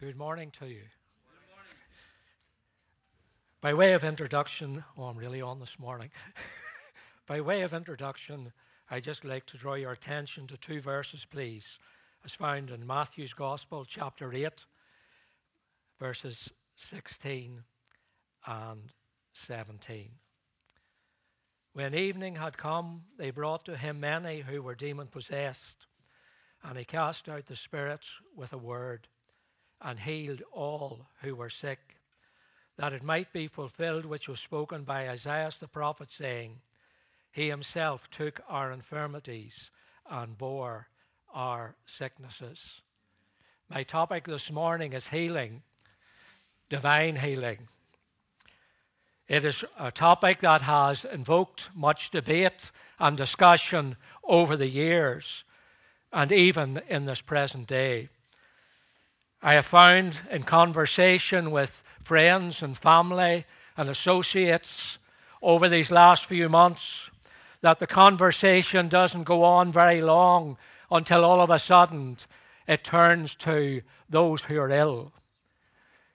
Good morning to you. By way of introduction, oh, I'm really on this morning. By way of introduction, I'd just like to draw your attention to two verses, please, as found in Matthew's Gospel, chapter 8, verses 16 and 17. When evening had come, they brought to him many who were demon possessed, and he cast out the spirits with a word and healed all who were sick, that it might be fulfilled which was spoken by Isaiah the prophet, saying, He himself took our infirmities and bore our sicknesses. My topic this morning is healing, divine healing. It is a topic that has invoked much debate and discussion over the years and even in this present day. I have found in conversation with friends and family and associates over these last few months that the conversation doesn't go on very long until all of a sudden it turns to those who are ill.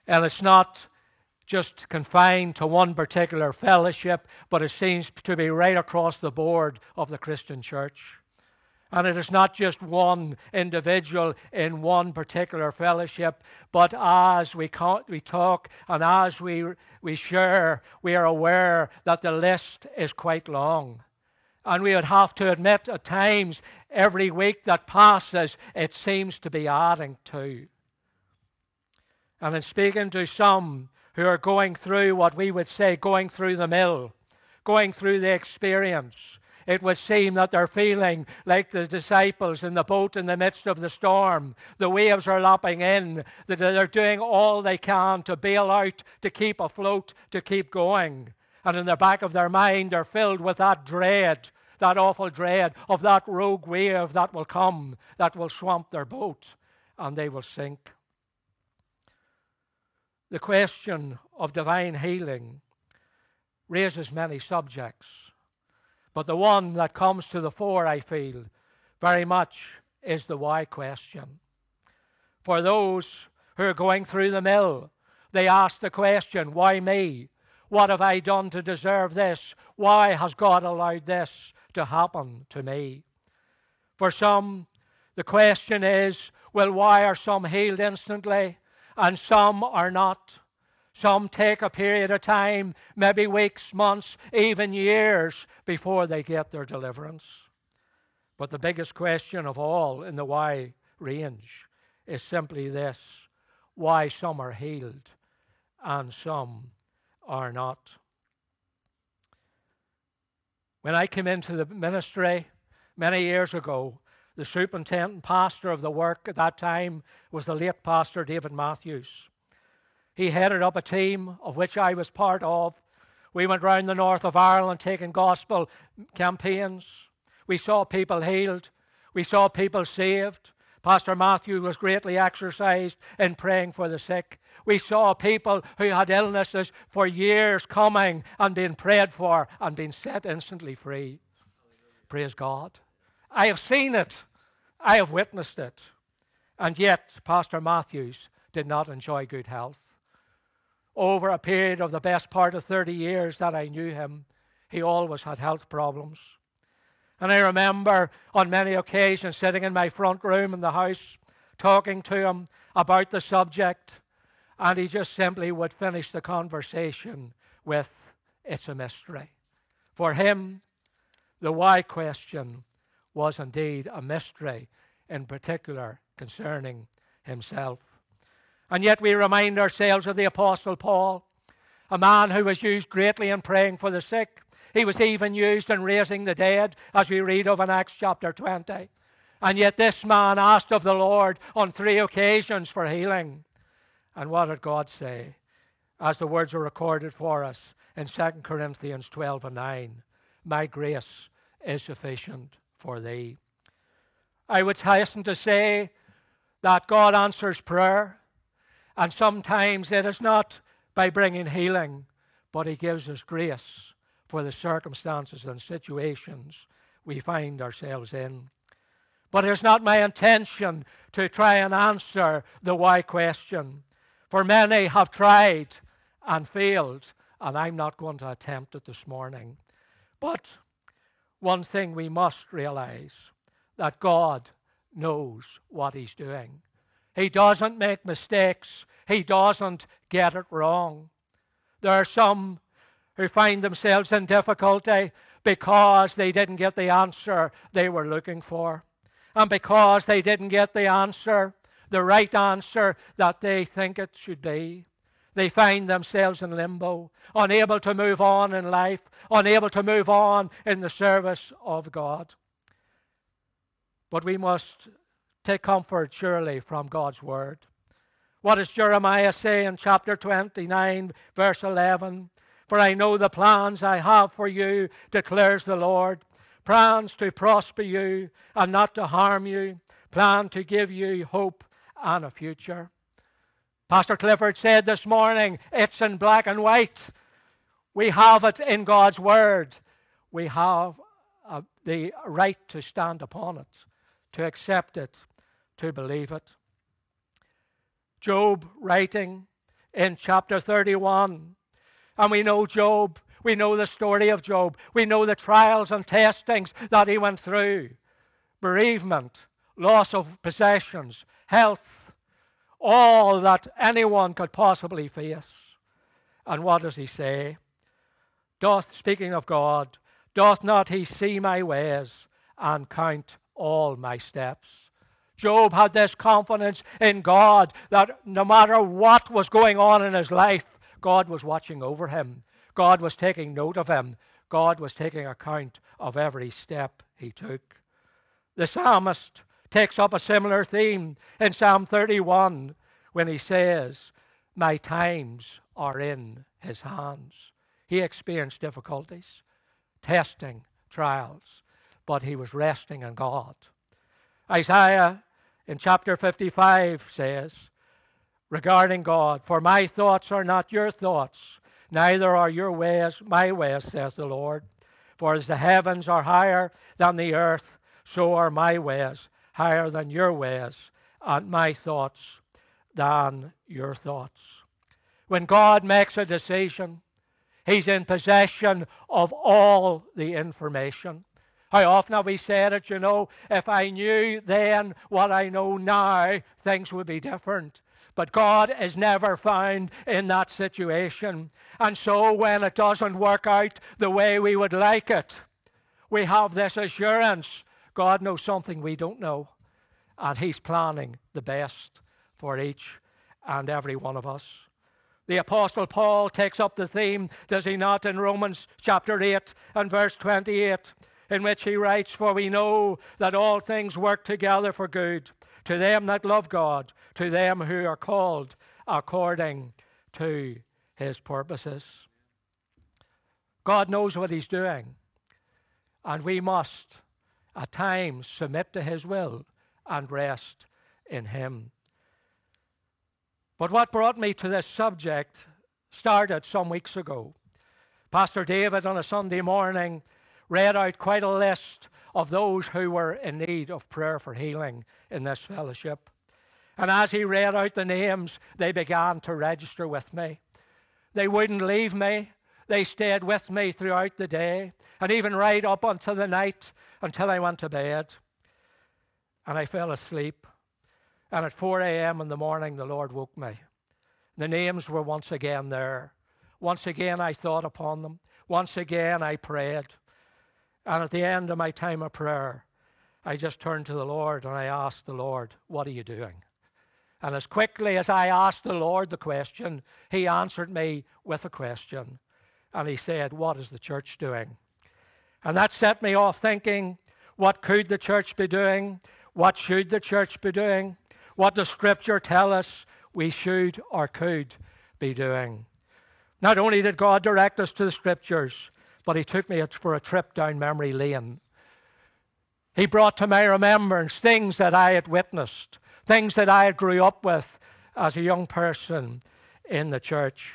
And it's not just confined to one particular fellowship, but it seems to be right across the board of the Christian church. And it is not just one individual in one particular fellowship, but as we, talk and as we, we share, we are aware that the list is quite long. And we would have to admit at times, every week that passes, it seems to be adding to. And in speaking to some who are going through what we would say going through the mill, going through the experience. It would seem that they're feeling like the disciples in the boat in the midst of the storm. The waves are lapping in, that they're doing all they can to bail out, to keep afloat, to keep going. And in the back of their mind, they're filled with that dread, that awful dread of that rogue wave that will come, that will swamp their boat, and they will sink the question of divine healing raises many subjects. But the one that comes to the fore, I feel, very much is the why question. For those who are going through the mill, they ask the question, Why me? What have I done to deserve this? Why has God allowed this to happen to me? For some, the question is, Well, why are some healed instantly and some are not. Some take a period of time, maybe weeks, months, even years, before they get their deliverance. But the biggest question of all in the why range is simply this why some are healed and some are not. When I came into the ministry many years ago, the superintendent pastor of the work at that time was the late pastor David Matthews. He headed up a team of which I was part of. We went round the north of Ireland taking gospel campaigns. We saw people healed. We saw people saved. Pastor Matthew was greatly exercised in praying for the sick. We saw people who had illnesses for years coming and being prayed for and being set instantly free. Praise God. I have seen it. I have witnessed it. And yet, Pastor Matthews did not enjoy good health. Over a period of the best part of 30 years that I knew him, he always had health problems. And I remember on many occasions sitting in my front room in the house, talking to him about the subject, and he just simply would finish the conversation with, It's a mystery. For him, the why question was indeed a mystery, in particular concerning himself. And yet we remind ourselves of the Apostle Paul, a man who was used greatly in praying for the sick. He was even used in raising the dead, as we read of in Acts chapter 20. And yet this man asked of the Lord on three occasions for healing. And what did God say? As the words are recorded for us in 2 Corinthians 12 and 9 My grace is sufficient for thee. I would hasten to say that God answers prayer, and sometimes it is not by bringing healing, but He gives us grace for the circumstances and situations we find ourselves in. But it's not my intention to try and answer the why question. For many have tried and failed, and I'm not going to attempt it this morning. But one thing we must realize that God knows what He's doing. He doesn't make mistakes, He doesn't get it wrong. There are some who find themselves in difficulty because they didn't get the answer they were looking for. And because they didn't get the answer, the right answer that they think it should be, they find themselves in limbo, unable to move on in life, unable to move on in the service of God. But we must take comfort, surely, from God's word. What does Jeremiah say in chapter 29, verse 11? For I know the plans I have for you, declares the Lord plans to prosper you and not to harm you, plan to give you hope and a future. Pastor Clifford said this morning, it's in black and white. We have it in God's Word. We have uh, the right to stand upon it, to accept it, to believe it. Job writing in chapter 31, and we know Job we know the story of Job. We know the trials and testings that he went through bereavement, loss of possessions, health, all that anyone could possibly face. And what does he say? Doth, speaking of God, doth not he see my ways and count all my steps? Job had this confidence in God that no matter what was going on in his life, God was watching over him. God was taking note of him. God was taking account of every step he took. The psalmist takes up a similar theme in Psalm 31 when he says, My times are in his hands. He experienced difficulties, testing, trials, but he was resting in God. Isaiah in chapter 55 says, regarding God, For my thoughts are not your thoughts, Neither are your ways my ways, says the Lord. For as the heavens are higher than the earth, so are my ways higher than your ways, and my thoughts than your thoughts. When God makes a decision, He's in possession of all the information. How often have we said it, you know, if I knew then what I know now, things would be different. But God is never found in that situation. And so when it doesn't work out the way we would like it, we have this assurance God knows something we don't know. And He's planning the best for each and every one of us. The Apostle Paul takes up the theme, does he not, in Romans chapter 8 and verse 28, in which he writes, For we know that all things work together for good to them that love God, to them who are called according to his purposes. God knows what he's doing, and we must at times submit to his will and rest in him. But what brought me to this subject started some weeks ago. Pastor David on a Sunday morning read out quite a list of those who were in need of prayer for healing in this fellowship. And as he read out the names, they began to register with me. They wouldn't leave me. They stayed with me throughout the day and even right up until the night until I went to bed. And I fell asleep. And at 4 a.m. in the morning, the Lord woke me. The names were once again there. Once again, I thought upon them. Once again, I prayed. And at the end of my time of prayer, I just turned to the Lord and I asked the Lord, What are you doing? And as quickly as I asked the Lord the question, He answered me with a question. And He said, What is the church doing? And that set me off thinking, What could the church be doing? What should the church be doing? What does Scripture tell us we should or could be doing? Not only did God direct us to the Scriptures, but he took me for a trip down memory lane. He brought to my remembrance things that I had witnessed, things that I had grew up with as a young person in the church.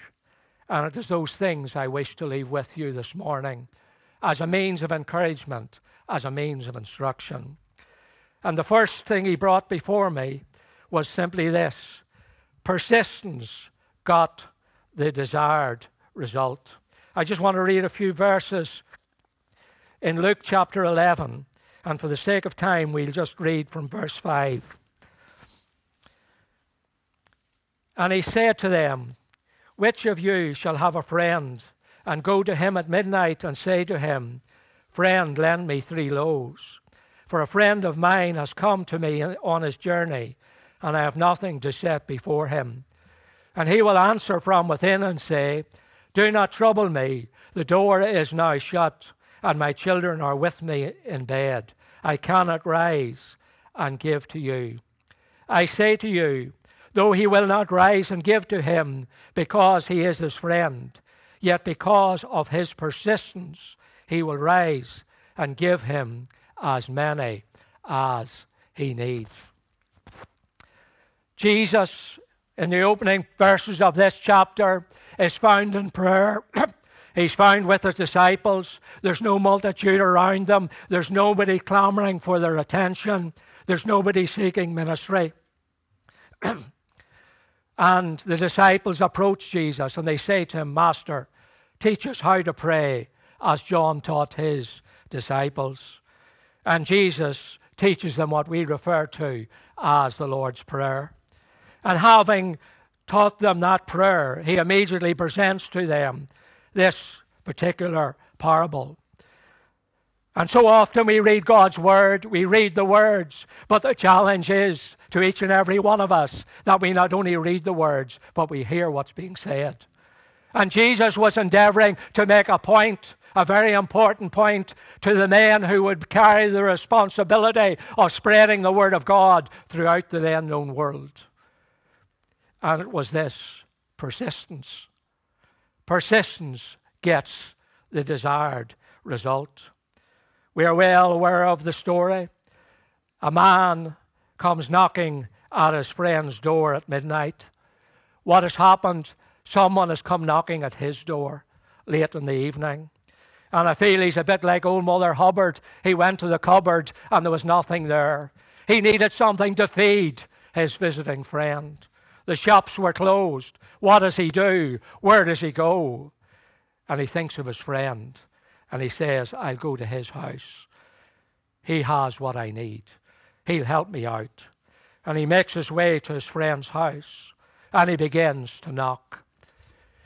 And it is those things I wish to leave with you this morning as a means of encouragement, as a means of instruction. And the first thing he brought before me was simply this persistence got the desired result. I just want to read a few verses in Luke chapter 11, and for the sake of time, we'll just read from verse 5. And he said to them, Which of you shall have a friend, and go to him at midnight and say to him, Friend, lend me three loaves? For a friend of mine has come to me on his journey, and I have nothing to set before him. And he will answer from within and say, Do not trouble me. The door is now shut, and my children are with me in bed. I cannot rise and give to you. I say to you, though he will not rise and give to him because he is his friend, yet because of his persistence, he will rise and give him as many as he needs. Jesus, in the opening verses of this chapter, is found in prayer. He's found with his disciples. There's no multitude around them. There's nobody clamoring for their attention. There's nobody seeking ministry. and the disciples approach Jesus and they say to him, Master, teach us how to pray as John taught his disciples. And Jesus teaches them what we refer to as the Lord's Prayer. And having taught them that prayer, he immediately presents to them this particular parable. And so often we read God's word, we read the words, but the challenge is to each and every one of us that we not only read the words, but we hear what's being said. And Jesus was endeavoring to make a point, a very important point, to the men who would carry the responsibility of spreading the word of God throughout the then known world. And it was this persistence. Persistence gets the desired result. We are well aware of the story. A man comes knocking at his friend's door at midnight. What has happened? Someone has come knocking at his door late in the evening. And I feel he's a bit like old Mother Hubbard. He went to the cupboard and there was nothing there. He needed something to feed his visiting friend. The shops were closed. What does he do? Where does he go? And he thinks of his friend and he says, I'll go to his house. He has what I need. He'll help me out. And he makes his way to his friend's house and he begins to knock.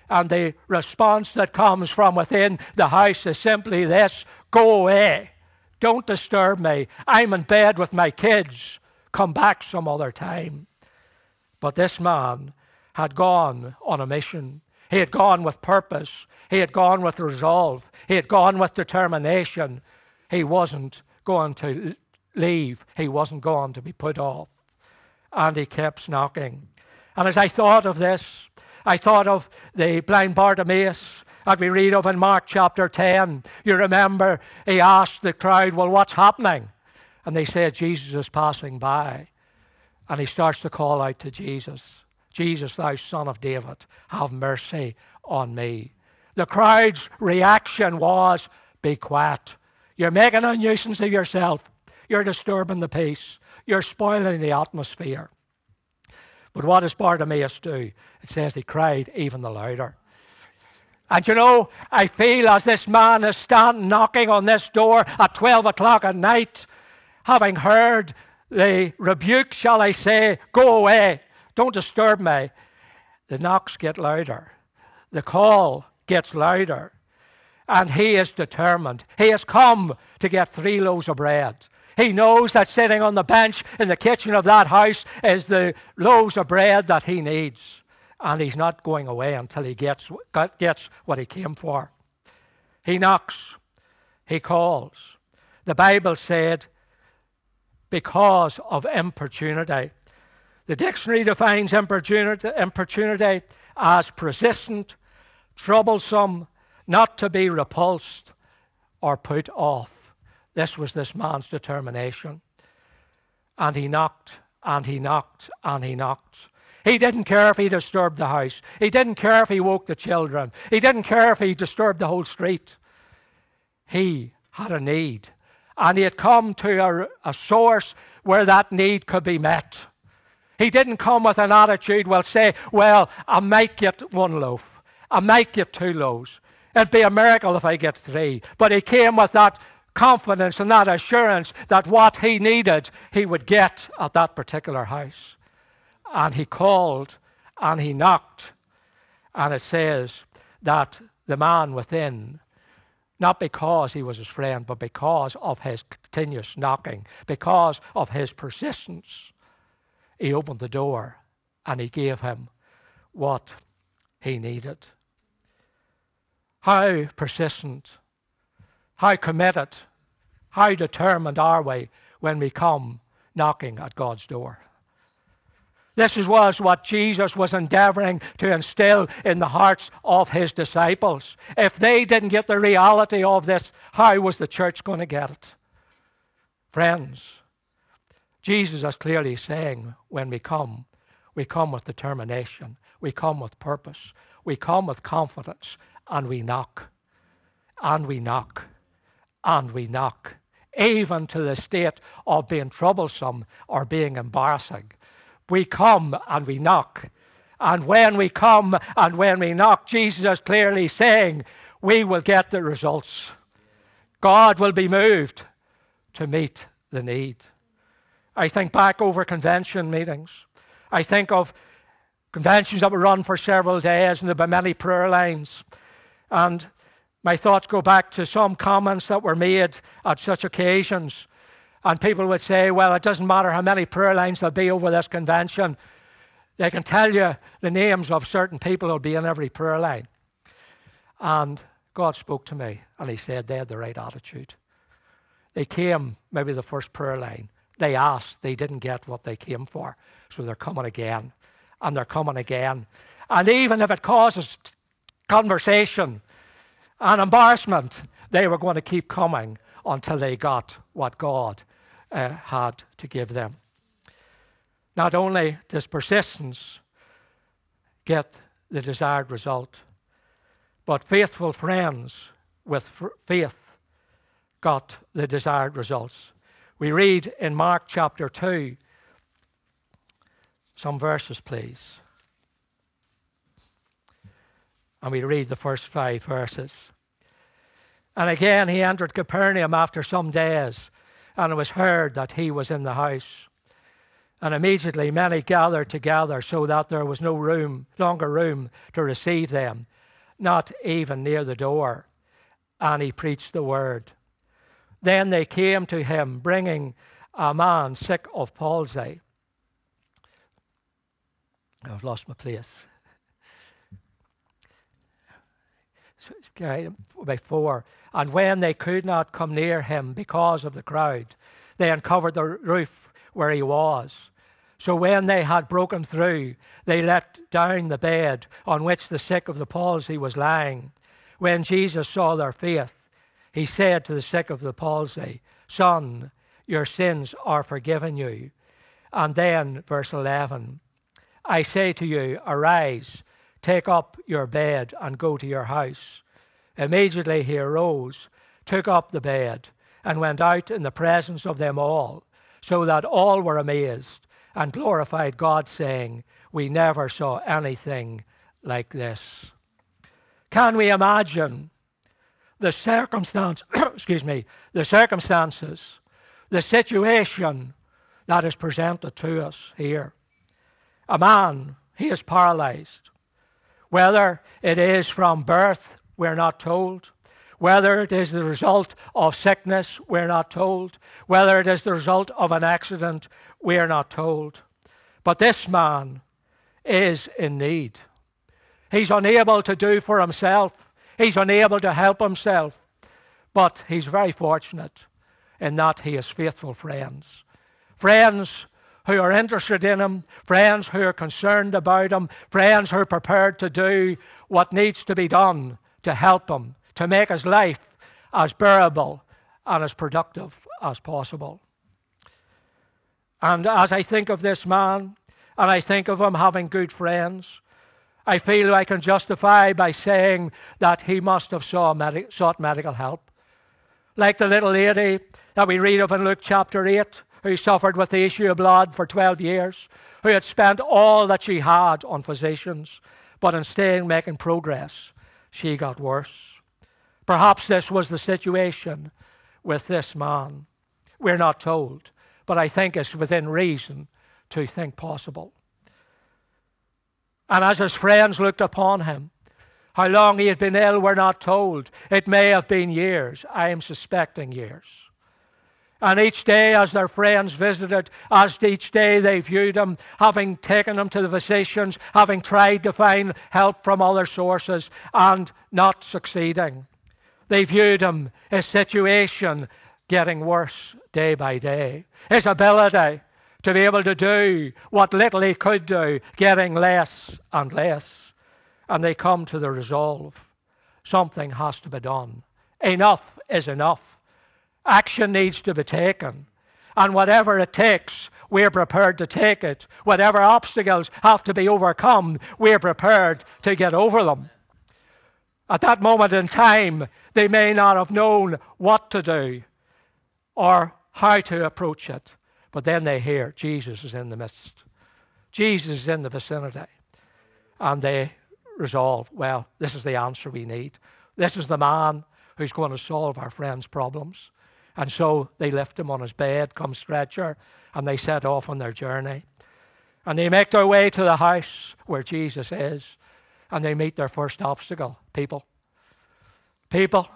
And the response that comes from within the house is simply this Go away. Don't disturb me. I'm in bed with my kids. Come back some other time. But this man had gone on a mission. He had gone with purpose. He had gone with resolve. He had gone with determination. He wasn't going to leave. He wasn't going to be put off. And he kept knocking. And as I thought of this, I thought of the blind Bartimaeus that we read of in Mark chapter 10. You remember he asked the crowd, Well, what's happening? And they said, Jesus is passing by. And he starts to call out to Jesus Jesus, thou son of David, have mercy on me. The crowd's reaction was, Be quiet. You're making a nuisance of yourself. You're disturbing the peace. You're spoiling the atmosphere. But what does Bartimaeus do? It says he cried even the louder. And you know, I feel as this man is standing knocking on this door at 12 o'clock at night, having heard the rebuke, shall I say, go away, don't disturb me. The knocks get louder, the call gets louder, and he is determined. He has come to get three loaves of bread. He knows that sitting on the bench in the kitchen of that house is the loaves of bread that he needs. And he's not going away until he gets, gets what he came for. He knocks, he calls. The Bible said because of importunity. The dictionary defines importunity, importunity as persistent, troublesome, not to be repulsed or put off. This was this man's determination. And he knocked, and he knocked, and he knocked. He didn't care if he disturbed the house. He didn't care if he woke the children. He didn't care if he disturbed the whole street. He had a need and he had come to a, a source where that need could be met. He didn't come with an attitude, well, say, well, I might get one loaf. I might get two loaves. It'd be a miracle if I get three. But he came with that confidence and that assurance that what he needed, he would get at that particular house. And he called and he knocked. And it says that the man within, not because he was his friend, but because of his continuous knocking, because of his persistence, he opened the door and he gave him what he needed. How persistent, how committed, how determined are we when we come knocking at God's door? This was what Jesus was endeavoring to instill in the hearts of his disciples. If they didn't get the reality of this, how was the church going to get it? Friends, Jesus is clearly saying when we come, we come with determination, we come with purpose, we come with confidence, and we knock, and we knock, and we knock, even to the state of being troublesome or being embarrassing. We come and we knock. And when we come and when we knock, Jesus is clearly saying, we will get the results. God will be moved to meet the need. I think back over convention meetings. I think of conventions that were run for several days and there were many prayer lines. And my thoughts go back to some comments that were made at such occasions. And people would say, well, it doesn't matter how many prayer lines there'll be over this convention. They can tell you the names of certain people who'll be in every prayer line. And God spoke to me and He said they had the right attitude. They came, maybe the first prayer line. They asked, they didn't get what they came for. So they're coming again. And they're coming again. And even if it causes conversation and embarrassment, they were going to keep coming until they got what God uh, had to give them. Not only does persistence get the desired result, but faithful friends with faith got the desired results. We read in Mark chapter 2, some verses, please. And we read the first five verses. And again he entered Capernaum after some days, and it was heard that he was in the house. And immediately many gathered together, so that there was no room, longer room to receive them, not even near the door. And he preached the word. Then they came to him, bringing a man sick of palsy. I've lost my place. By four. And when they could not come near him because of the crowd, they uncovered the roof where he was. So when they had broken through, they let down the bed on which the sick of the palsy was lying. When Jesus saw their faith, he said to the sick of the palsy, Son, your sins are forgiven you. And then, verse 11, I say to you, arise, take up your bed, and go to your house. Immediately he arose, took up the bed, and went out in the presence of them all, so that all were amazed and glorified God, saying, We never saw anything like this. Can we imagine the circumstance, excuse me, the circumstances, the situation that is presented to us here? A man, he is paralyzed. Whether it is from birth, we're not told. Whether it is the result of sickness, we're not told. Whether it is the result of an accident, we're not told. But this man is in need. He's unable to do for himself, he's unable to help himself. But he's very fortunate in that he has faithful friends. Friends who are interested in him, friends who are concerned about him, friends who are prepared to do what needs to be done to help him, to make his life as bearable and as productive as possible. And as I think of this man, and I think of him having good friends, I feel I can justify by saying that he must have sought medical help. Like the little lady that we read of in Luke chapter 8, who suffered with the issue of blood for 12 years, who had spent all that she had on physicians, but instead making progress, she got worse. Perhaps this was the situation with this man. We're not told, but I think it's within reason to think possible. And as his friends looked upon him, how long he had been ill, we're not told. It may have been years. I am suspecting years. And each day, as their friends visited, as each day they viewed him, having taken him to the physicians, having tried to find help from other sources, and not succeeding, they viewed him, his situation getting worse day by day, his ability to be able to do what little he could do, getting less and less. And they come to the resolve something has to be done. Enough is enough. Action needs to be taken. And whatever it takes, we're prepared to take it. Whatever obstacles have to be overcome, we're prepared to get over them. At that moment in time, they may not have known what to do or how to approach it. But then they hear Jesus is in the midst. Jesus is in the vicinity. And they resolve, well, this is the answer we need. This is the man who's going to solve our friend's problems. And so they lift him on his bed, come stretcher, and they set off on their journey. And they make their way to the house where Jesus is, and they meet their first obstacle people. People.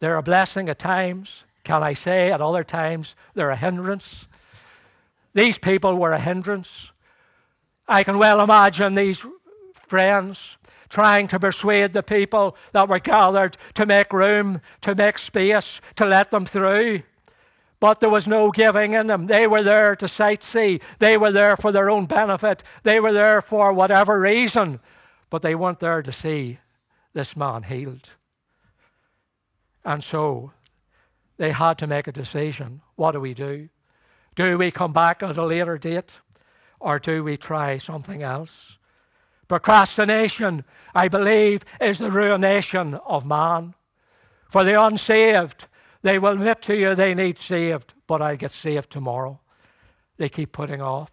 They're a blessing at times. Can I say at other times they're a hindrance? These people were a hindrance. I can well imagine these friends trying to persuade the people that were gathered to make room, to make space, to let them through. But there was no giving in them. They were there to sightsee. They were there for their own benefit. They were there for whatever reason. But they weren't there to see this man healed. And so they had to make a decision. What do we do? Do we come back at a later date or do we try something else? Procrastination, I believe, is the ruination of man. For the unsaved, they will admit to you they need saved, but I'll get saved tomorrow. They keep putting off.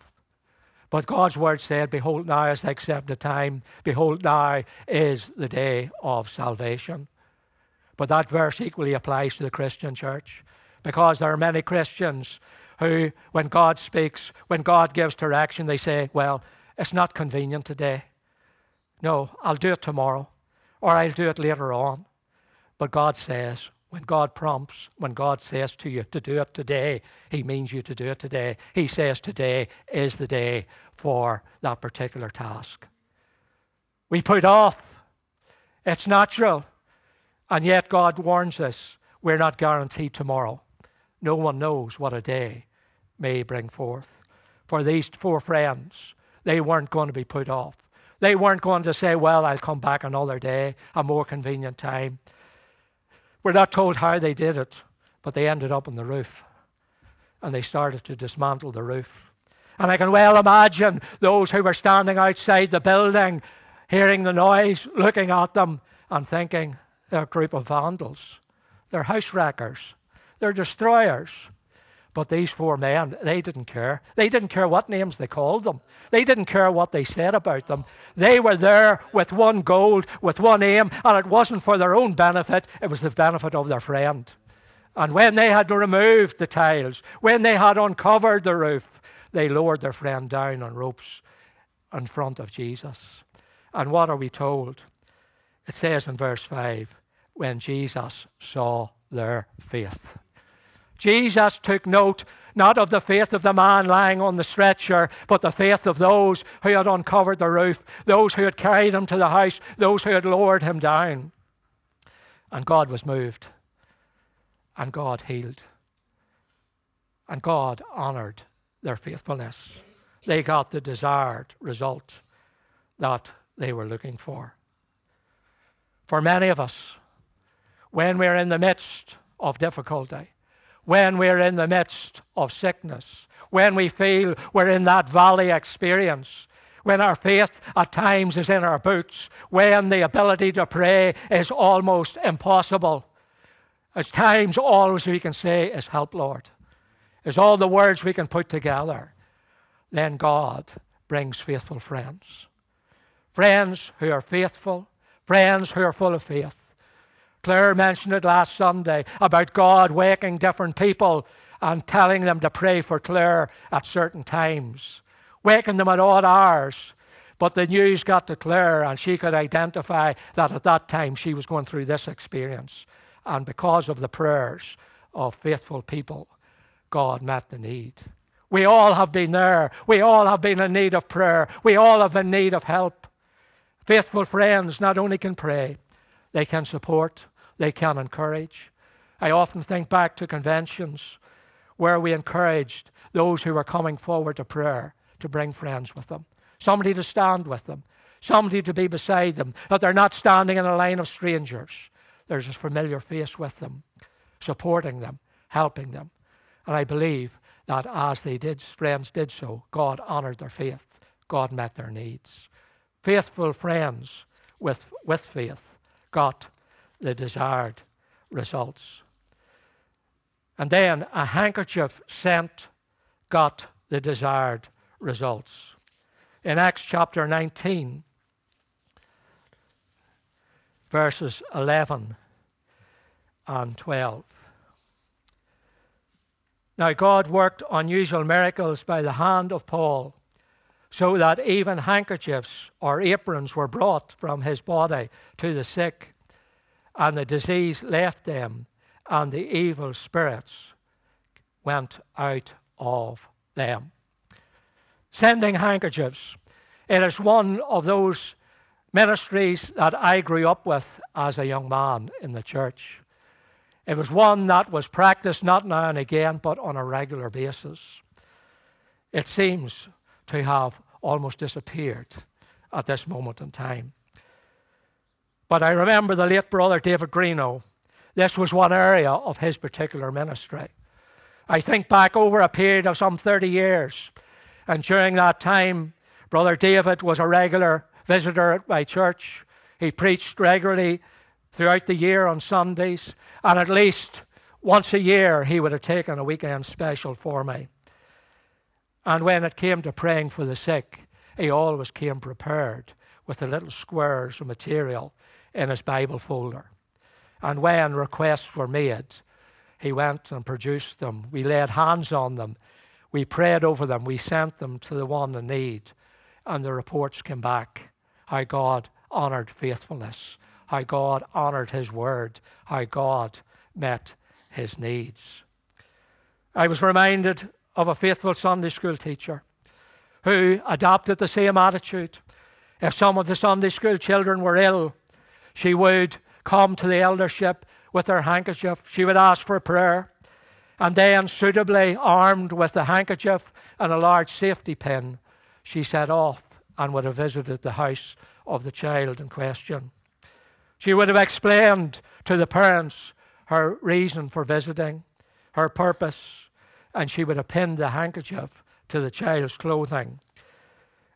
But God's word said, Behold, now is the accepted time. Behold, now is the day of salvation. But that verse equally applies to the Christian church because there are many Christians who, when God speaks, when God gives direction, they say, Well, it's not convenient today. No, I'll do it tomorrow or I'll do it later on. But God says, when God prompts, when God says to you to do it today, He means you to do it today. He says today is the day for that particular task. We put off. It's natural. And yet God warns us we're not guaranteed tomorrow. No one knows what a day may bring forth. For these four friends, they weren't going to be put off. They weren't going to say, Well, I'll come back another day, a more convenient time. We're not told how they did it, but they ended up on the roof. And they started to dismantle the roof. And I can well imagine those who were standing outside the building, hearing the noise, looking at them, and thinking, they're a group of vandals. They're house wreckers. They're destroyers. But these four men, they didn't care. They didn't care what names they called them. They didn't care what they said about them. They were there with one goal, with one aim, and it wasn't for their own benefit, it was the benefit of their friend. And when they had removed the tiles, when they had uncovered the roof, they lowered their friend down on ropes in front of Jesus. And what are we told? It says in verse 5 when Jesus saw their faith. Jesus took note not of the faith of the man lying on the stretcher, but the faith of those who had uncovered the roof, those who had carried him to the house, those who had lowered him down. And God was moved. And God healed. And God honored their faithfulness. They got the desired result that they were looking for. For many of us, when we're in the midst of difficulty, when we're in the midst of sickness, when we feel we're in that valley experience, when our faith at times is in our boots, when the ability to pray is almost impossible. At times, all we can say is, Help, Lord. is all the words we can put together, then God brings faithful friends. Friends who are faithful, friends who are full of faith. Claire mentioned it last Sunday about God waking different people and telling them to pray for Claire at certain times, waking them at odd hours. But the news got to Claire, and she could identify that at that time she was going through this experience. And because of the prayers of faithful people, God met the need. We all have been there. We all have been in need of prayer. We all have been in need of help. Faithful friends not only can pray, they can support, they can encourage. I often think back to conventions where we encouraged those who were coming forward to prayer to bring friends with them, somebody to stand with them, somebody to be beside them, that they're not standing in a line of strangers. There's a familiar face with them, supporting them, helping them. And I believe that as they did, friends did so, God honored their faith. God met their needs. Faithful friends with, with faith got the desired results. And then a handkerchief sent got the desired results. In Acts chapter 19, verses 11 and 12. Now, God worked unusual miracles by the hand of Paul, so that even handkerchiefs or aprons were brought from his body to the sick, and the disease left them, and the evil spirits went out of them. Sending handkerchiefs. It is one of those ministries that I grew up with as a young man in the church. It was one that was practiced not now and again, but on a regular basis. It seems to have almost disappeared at this moment in time. But I remember the late brother David Greeno. This was one area of his particular ministry. I think back over a period of some 30 years, and during that time, Brother David was a regular visitor at my church. He preached regularly throughout the year on Sundays, and at least once a year he would have taken a weekend special for me. And when it came to praying for the sick, he always came prepared with the little squares of material in his Bible folder. And when requests were made, he went and produced them. We laid hands on them. We prayed over them. We sent them to the one in need. And the reports came back how God honoured faithfulness how God honored his word, how God met his needs. I was reminded of a faithful Sunday school teacher who adopted the same attitude. If some of the Sunday school children were ill, she would come to the eldership with her handkerchief. She would ask for prayer. And then, suitably armed with the handkerchief and a large safety pin, she set off and would have visited the house of the child in question. She would have explained to the parents her reason for visiting, her purpose, and she would have pinned the handkerchief to the child's clothing.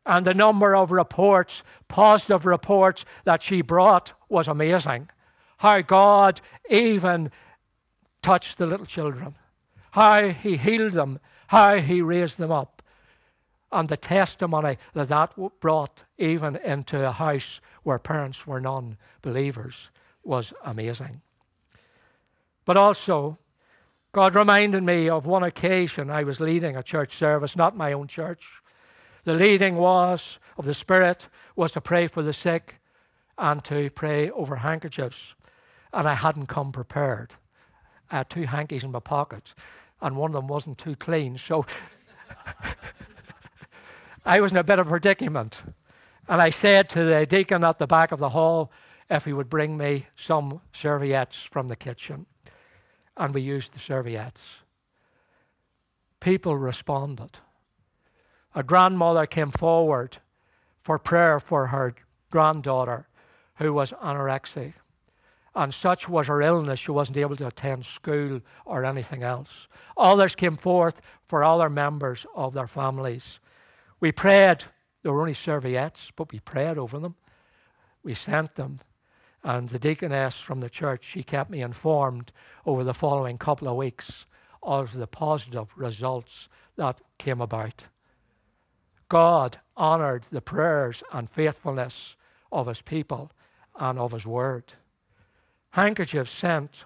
And the number of reports, positive reports that she brought was amazing. How God even touched the little children, how He healed them, how He raised them up. And the testimony that that brought even into a house where parents were non believers was amazing. But also, God reminded me of one occasion I was leading a church service, not my own church. The leading was of the Spirit was to pray for the sick and to pray over handkerchiefs. And I hadn't come prepared. I had two hankies in my pocket, and one of them wasn't too clean. So I was in a bit of a predicament. And I said to the deacon at the back of the hall if he would bring me some serviettes from the kitchen. And we used the serviettes. People responded. A grandmother came forward for prayer for her granddaughter who was anorexic. And such was her illness, she wasn't able to attend school or anything else. Others came forth for other members of their families. We prayed there were only serviettes, but we prayed over them. We sent them. And the deaconess from the church, she kept me informed over the following couple of weeks of the positive results that came about. God honored the prayers and faithfulness of his people and of his word. Handkerchiefs sent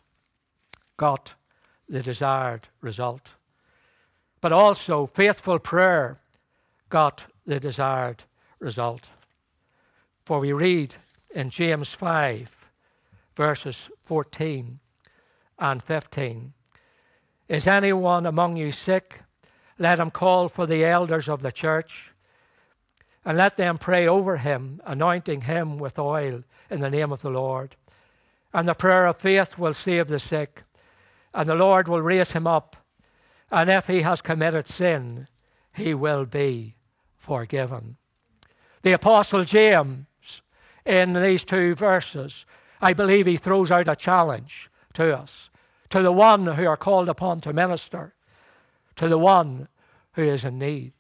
got the desired result. But also, faithful prayer got the desired result. For we read in James 5, verses 14 and 15 Is anyone among you sick? Let him call for the elders of the church and let them pray over him, anointing him with oil in the name of the Lord. And the prayer of faith will save the sick, and the Lord will raise him up. And if he has committed sin, he will be forgiven. The Apostle James, in these two verses, I believe he throws out a challenge to us, to the one who are called upon to minister, to the one who is in need.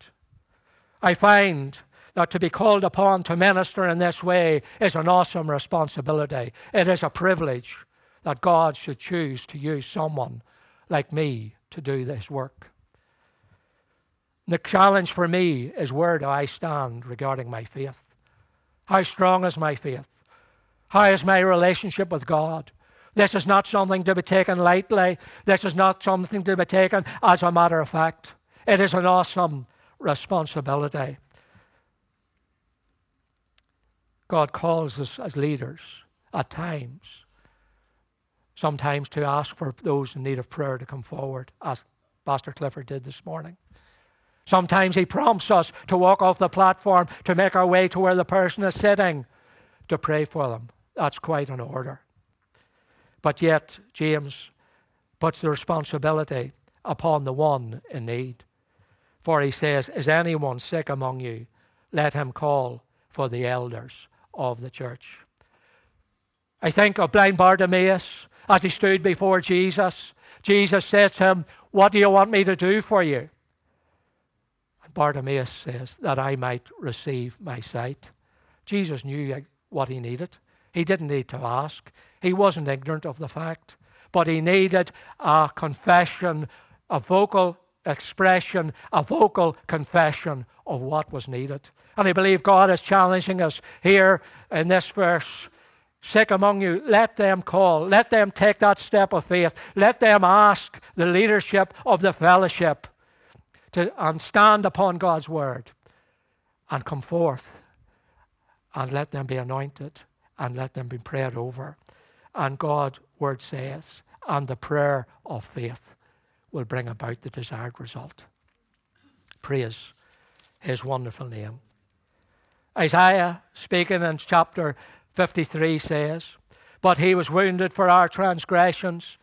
I find to be called upon to minister in this way is an awesome responsibility. It is a privilege that God should choose to use someone like me to do this work. The challenge for me is where do I stand regarding my faith? How strong is my faith? How is my relationship with God? This is not something to be taken lightly. This is not something to be taken as a matter of fact. It is an awesome responsibility. God calls us as leaders at times, sometimes to ask for those in need of prayer to come forward, as Pastor Clifford did this morning. Sometimes he prompts us to walk off the platform to make our way to where the person is sitting to pray for them. That's quite an order. But yet, James puts the responsibility upon the one in need. For he says, Is anyone sick among you? Let him call for the elders of the church. I think of blind Bartimaeus as he stood before Jesus. Jesus said to him, What do you want me to do for you? And Bartimaeus says, That I might receive my sight. Jesus knew uh, what he needed. He didn't need to ask, he wasn't ignorant of the fact, but he needed a confession, a vocal expression, a vocal confession of what was needed. And I believe God is challenging us here in this verse. Sick among you, let them call, let them take that step of faith, let them ask the leadership of the fellowship to and stand upon God's word and come forth and let them be anointed and let them be prayed over. And God's word says, and the prayer of faith will bring about the desired result. Praise his wonderful name. Isaiah, speaking in chapter 53, says, But he was wounded for our transgressions,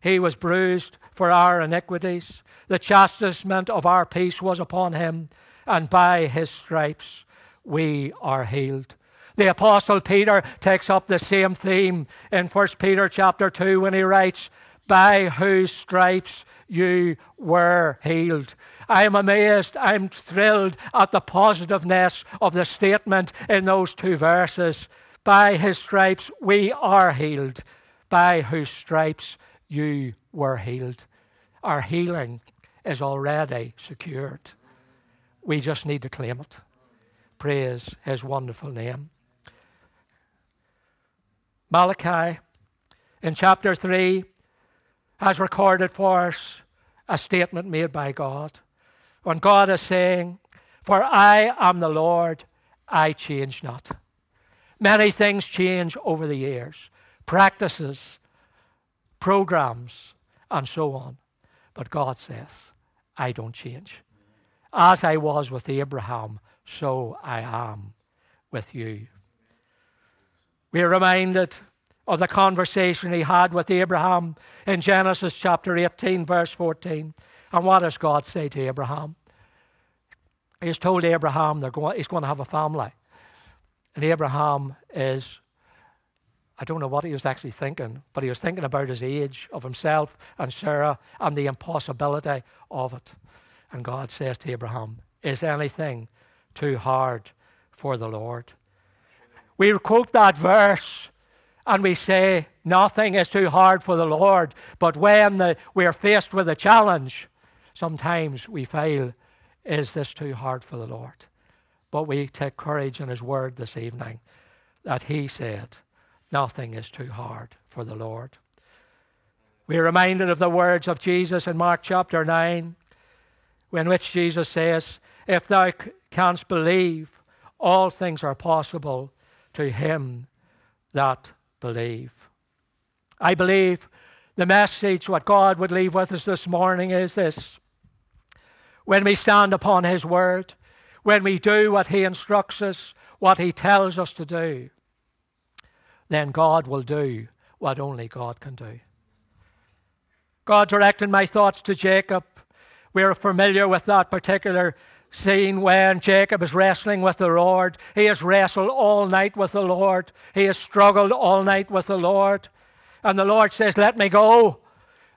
he was bruised for our iniquities. The chastisement of our peace was upon him, and by his stripes we are healed. The apostle Peter takes up the same theme in 1 Peter chapter 2 when he writes, By whose stripes you were healed. I am amazed, I'm thrilled at the positiveness of the statement in those two verses. By his stripes we are healed, by whose stripes you were healed. Our healing is already secured. We just need to claim it. Praise his wonderful name. Malachi in chapter 3 has recorded for us a statement made by God. When God is saying, For I am the Lord, I change not. Many things change over the years practices, programs, and so on. But God says, I don't change. As I was with Abraham, so I am with you. We are reminded of the conversation he had with Abraham in Genesis chapter 18, verse 14. And what does God say to Abraham? He's told Abraham they're going, he's going to have a family. And Abraham is, I don't know what he was actually thinking, but he was thinking about his age, of himself and Sarah, and the impossibility of it. And God says to Abraham, Is anything too hard for the Lord? We quote that verse and we say nothing is too hard for the Lord, but when the, we're faced with a challenge, sometimes we feel, is this too hard for the Lord? But we take courage in His word this evening that He said, nothing is too hard for the Lord. We're reminded of the words of Jesus in Mark chapter 9, in which Jesus says, If thou canst believe, all things are possible to him that believe. I believe the message, what God would leave with us this morning is this. When we stand upon His word, when we do what He instructs us, what He tells us to do, then God will do what only God can do. God directed my thoughts to Jacob. We're familiar with that particular scene when Jacob is wrestling with the Lord. He has wrestled all night with the Lord. He has struggled all night with the Lord. And the Lord says, Let me go.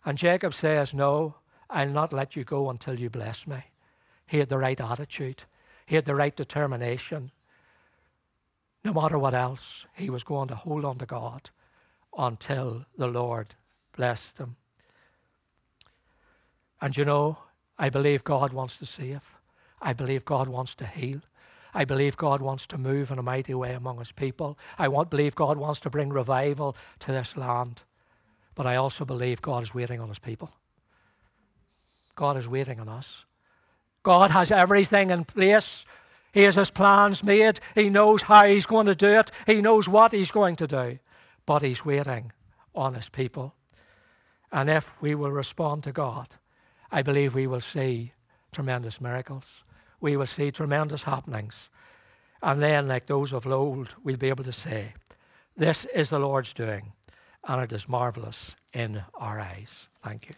And Jacob says, No, I'll not let you go until you bless me. He had the right attitude, he had the right determination. No matter what else, he was going to hold on to God until the Lord blessed him. And you know, I believe God wants to save. I believe God wants to heal. I believe God wants to move in a mighty way among his people. I believe God wants to bring revival to this land. But I also believe God is waiting on his people. God is waiting on us. God has everything in place. He has his plans made. He knows how he's going to do it. He knows what he's going to do. But he's waiting on his people. And if we will respond to God, I believe we will see tremendous miracles we will see tremendous happenings. And then, like those of old, we'll be able to say, This is the Lord's doing, and it is marvelous in our eyes. Thank you.